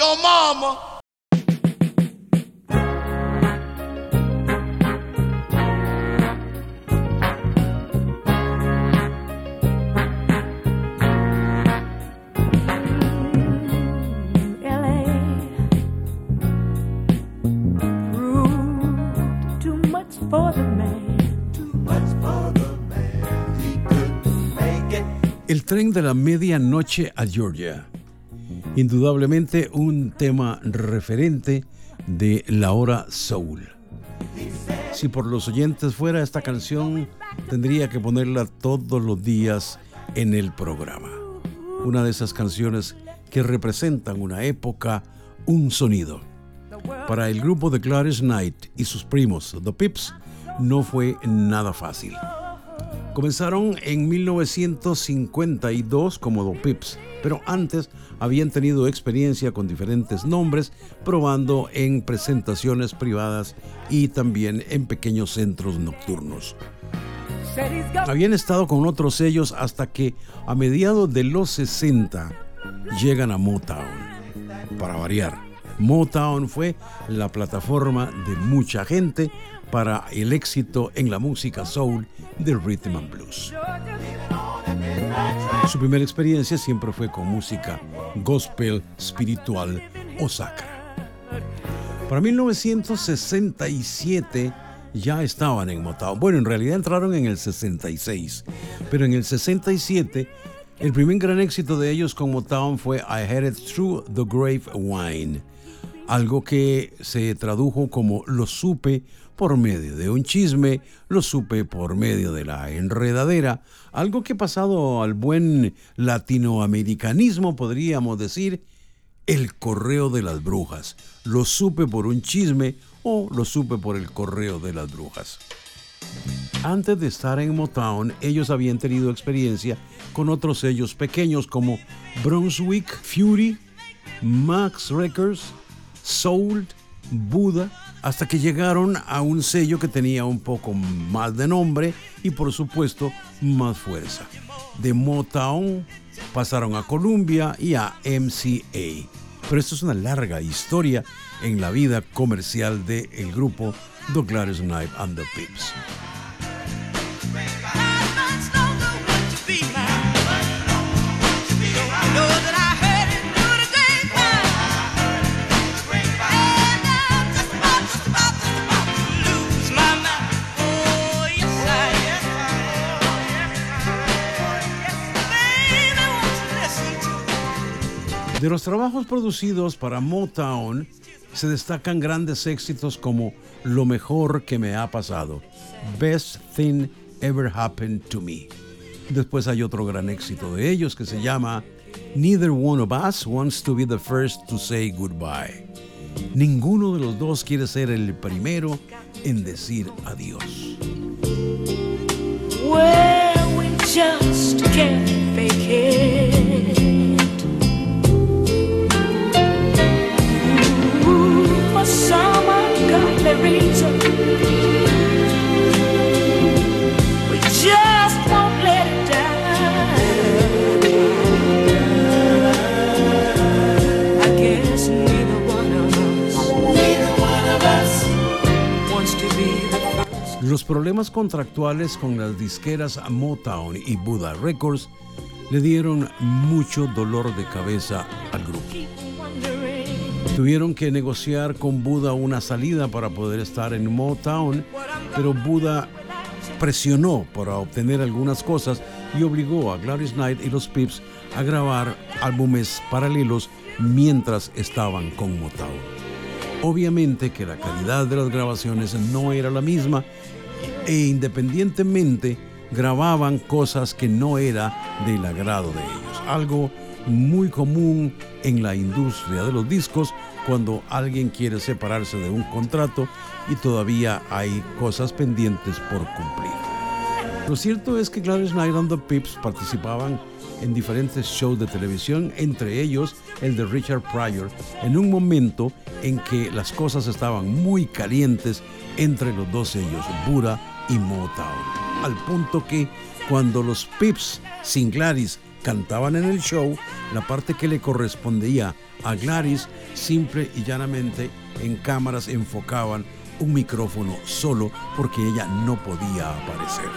Your mama. El tren de la medianoche a Georgia. Indudablemente un tema referente de la hora soul. Si por los oyentes fuera esta canción, tendría que ponerla todos los días en el programa. Una de esas canciones que representan una época, un sonido. Para el grupo de Gladys Knight y sus primos, The Pips, no fue nada fácil. Comenzaron en 1952 como The Pips, pero antes habían tenido experiencia con diferentes nombres, probando en presentaciones privadas y también en pequeños centros nocturnos. Habían estado con otros sellos hasta que a mediados de los 60 llegan a Motown. Para variar, Motown fue la plataforma de mucha gente para el éxito en la música soul de rhythm and blues. Su primera experiencia siempre fue con música gospel, espiritual o sacra. Para 1967 ya estaban en Motown. Bueno, en realidad entraron en el 66, pero en el 67 el primer gran éxito de ellos con Motown fue I Headed Through the Grave Wine, algo que se tradujo como Lo supe por medio de un chisme, lo supe por medio de la enredadera, algo que pasado al buen latinoamericanismo podríamos decir el correo de las brujas. Lo supe por un chisme o lo supe por el correo de las brujas. Antes de estar en Motown, ellos habían tenido experiencia con otros sellos pequeños como Brunswick, Fury, Max Records, Soul, Buda, hasta que llegaron a un sello que tenía un poco más de nombre y por supuesto más fuerza. De Motown pasaron a Columbia y a MCA. Pero esto es una larga historia en la vida comercial del el grupo The Gladys Knight and the Pips. De los trabajos producidos para Motown se destacan grandes éxitos como Lo mejor que me ha pasado, Best Thing Ever Happened to Me. Después hay otro gran éxito de ellos que se llama Neither one of us wants to be the first to say goodbye. Ninguno de los dos quiere ser el primero en decir adiós. Los problemas contractuales con las disqueras Motown y Buddha Records le dieron mucho dolor de cabeza al grupo. Tuvieron que negociar con Buda una salida para poder estar en Motown, pero Buda presionó para obtener algunas cosas y obligó a Gladys Knight y los Pips a grabar álbumes paralelos mientras estaban con Motown. Obviamente que la calidad de las grabaciones no era la misma e independientemente grababan cosas que no era del agrado de ellos. Algo muy común en la industria de los discos cuando alguien quiere separarse de un contrato y todavía hay cosas pendientes por cumplir. Lo cierto es que Gladys Knight and the Pips participaban en diferentes shows de televisión, entre ellos el de Richard Pryor, en un momento en que las cosas estaban muy calientes entre los dos sellos, Bura y Motown, al punto que cuando los Pips sin Gladys cantaban en el show la parte que le correspondía a Gladys, simple y llanamente en cámaras enfocaban un micrófono solo porque ella no podía aparecer.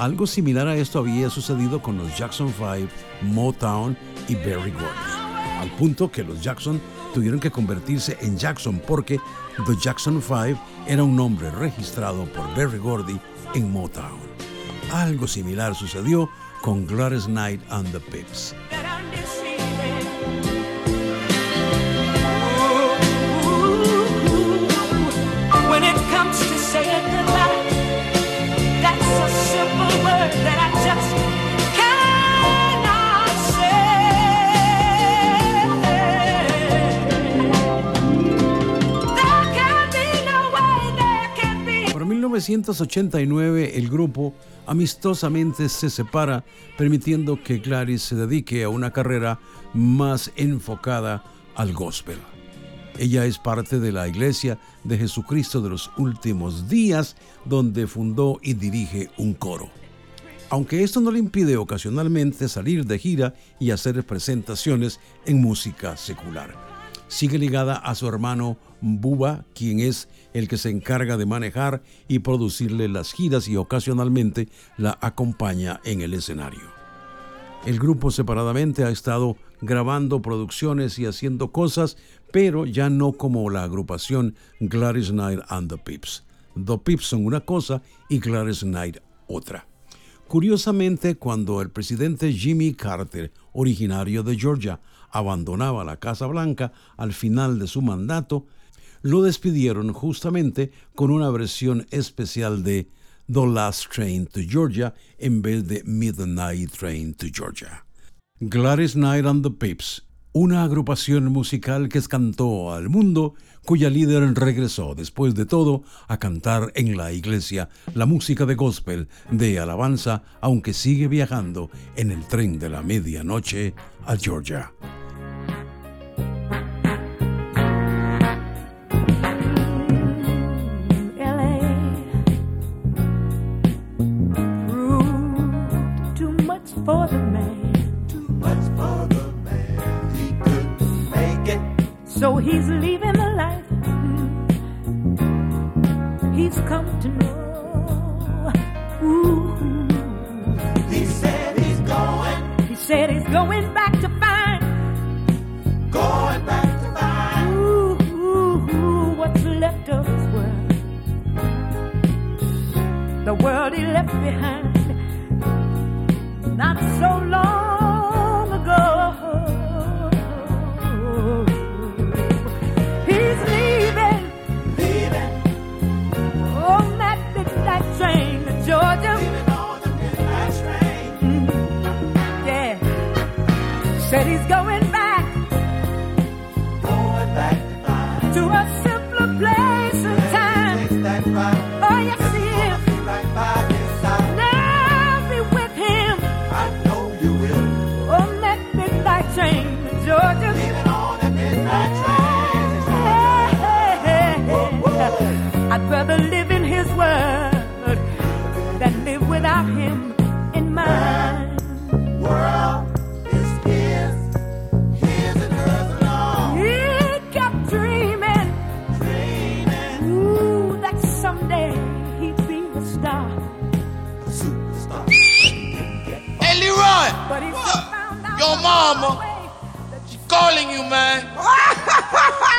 Algo similar a esto había sucedido con los Jackson 5, Motown y Berry Gordy, al punto que los Jackson tuvieron que convertirse en Jackson porque The Jackson 5 era un nombre registrado por Berry Gordy en Motown. Algo similar sucedió con Gladys Knight and the Pips. Para 1989 el grupo amistosamente se separa, permitiendo que Gladys se dedique a una carrera más enfocada al gospel. Ella es parte de la Iglesia de Jesucristo de los Últimos Días, donde fundó y dirige un coro. Aunque esto no le impide ocasionalmente salir de gira y hacer presentaciones en música secular. Sigue ligada a su hermano Buba, quien es el que se encarga de manejar y producirle las giras y ocasionalmente la acompaña en el escenario. El grupo separadamente ha estado grabando producciones y haciendo cosas, pero ya no como la agrupación Gladys Knight and the Pips. The Pips son una cosa y Gladys Knight otra. Curiosamente, cuando el presidente Jimmy Carter, originario de Georgia, abandonaba la Casa Blanca al final de su mandato, lo despidieron justamente con una versión especial de The Last Train to Georgia en vez de Midnight Train to Georgia. Gladys Knight and the Pips, una agrupación musical que escantó al mundo, cuya líder regresó después de todo a cantar en la iglesia la música de gospel de alabanza, aunque sigue viajando en el tren de la medianoche a Georgia. Man. Too much for the man. He couldn't make it. So he's leaving the life he's come to know. Ooh. He said he's going, He said he's going back to find going back to find. ooh, ooh, ooh, what's left of his world. The world he left behind not so long live in his world than live without him in mine. World is his, his and hers alone. He kept dreaming, Dreaming, ooh, that someday he'd be a star. superstar. Hey, Leroy, But he soon found out Your the mama. hard way that she calling you, man.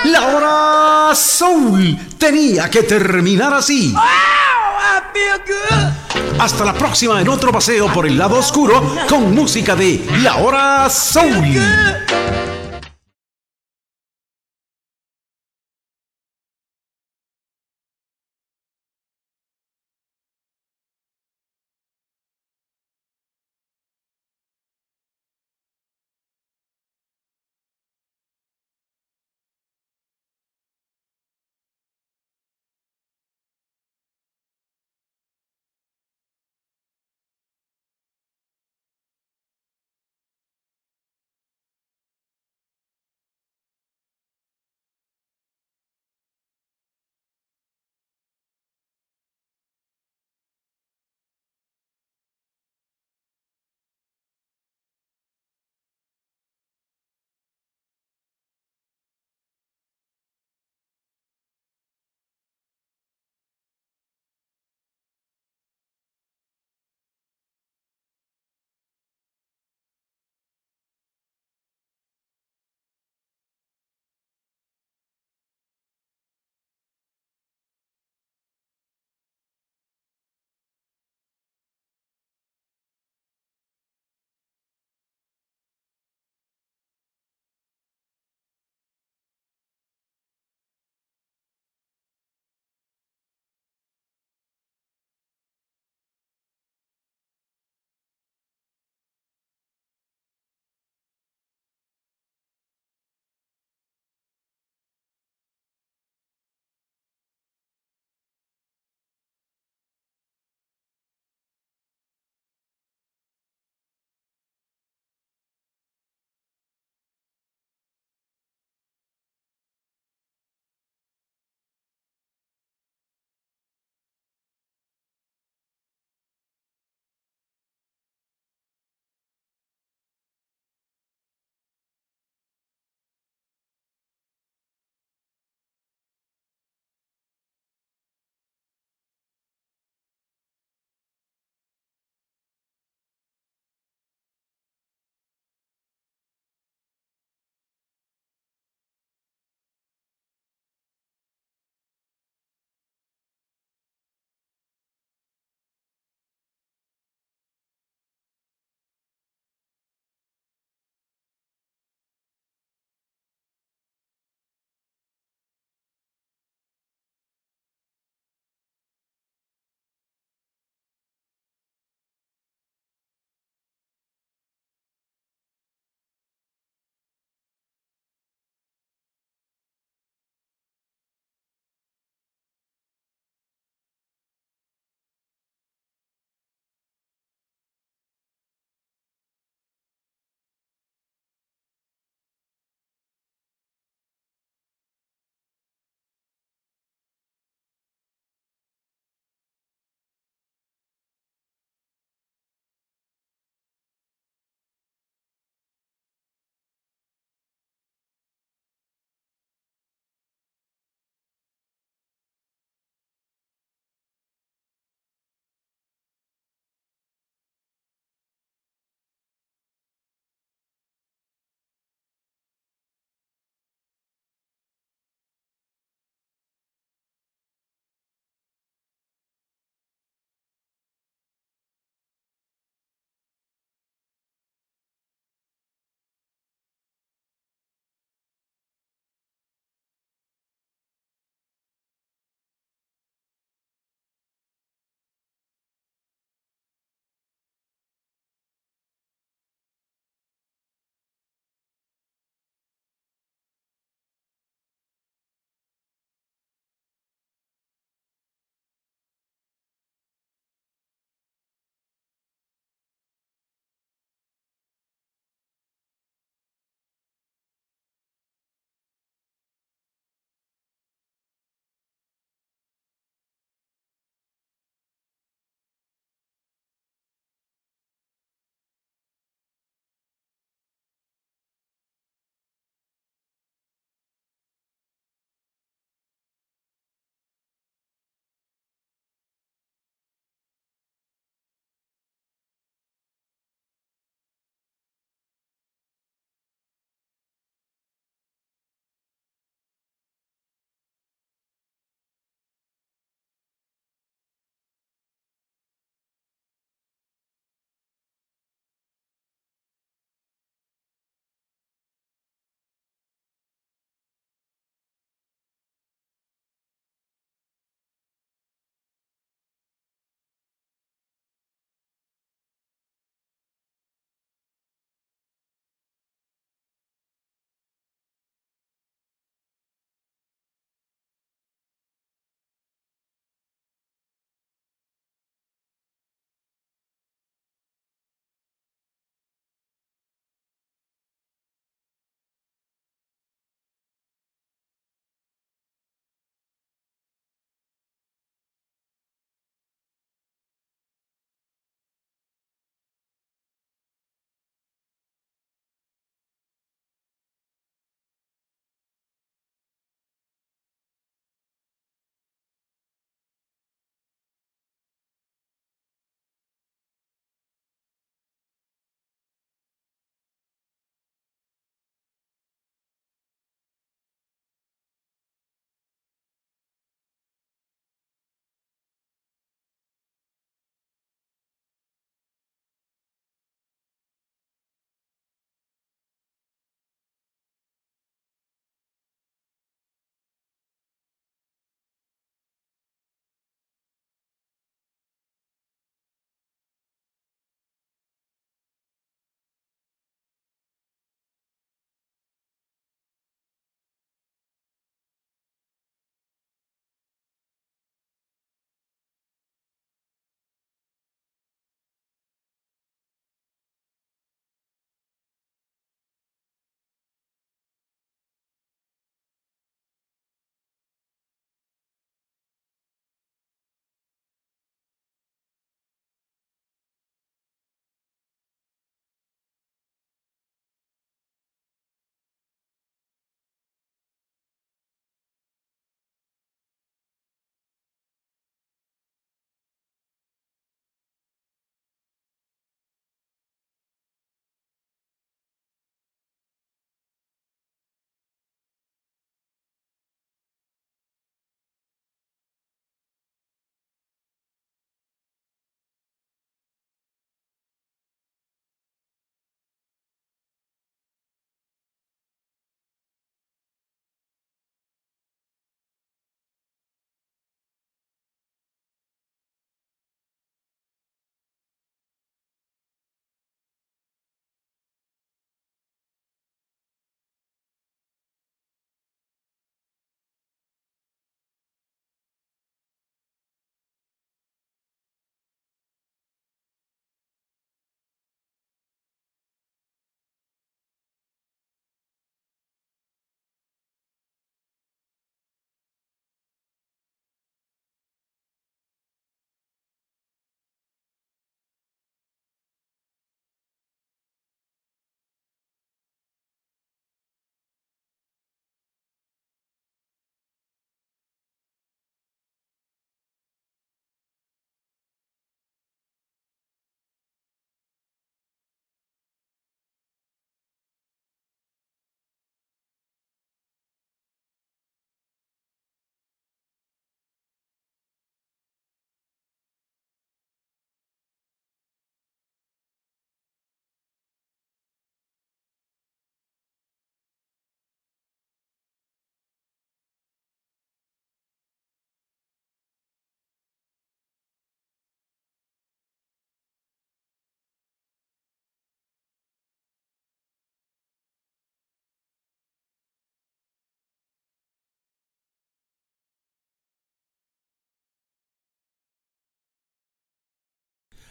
La hora Soul tenía que terminar así. Hasta la próxima en otro paseo por el lado oscuro con música de La hora Soul.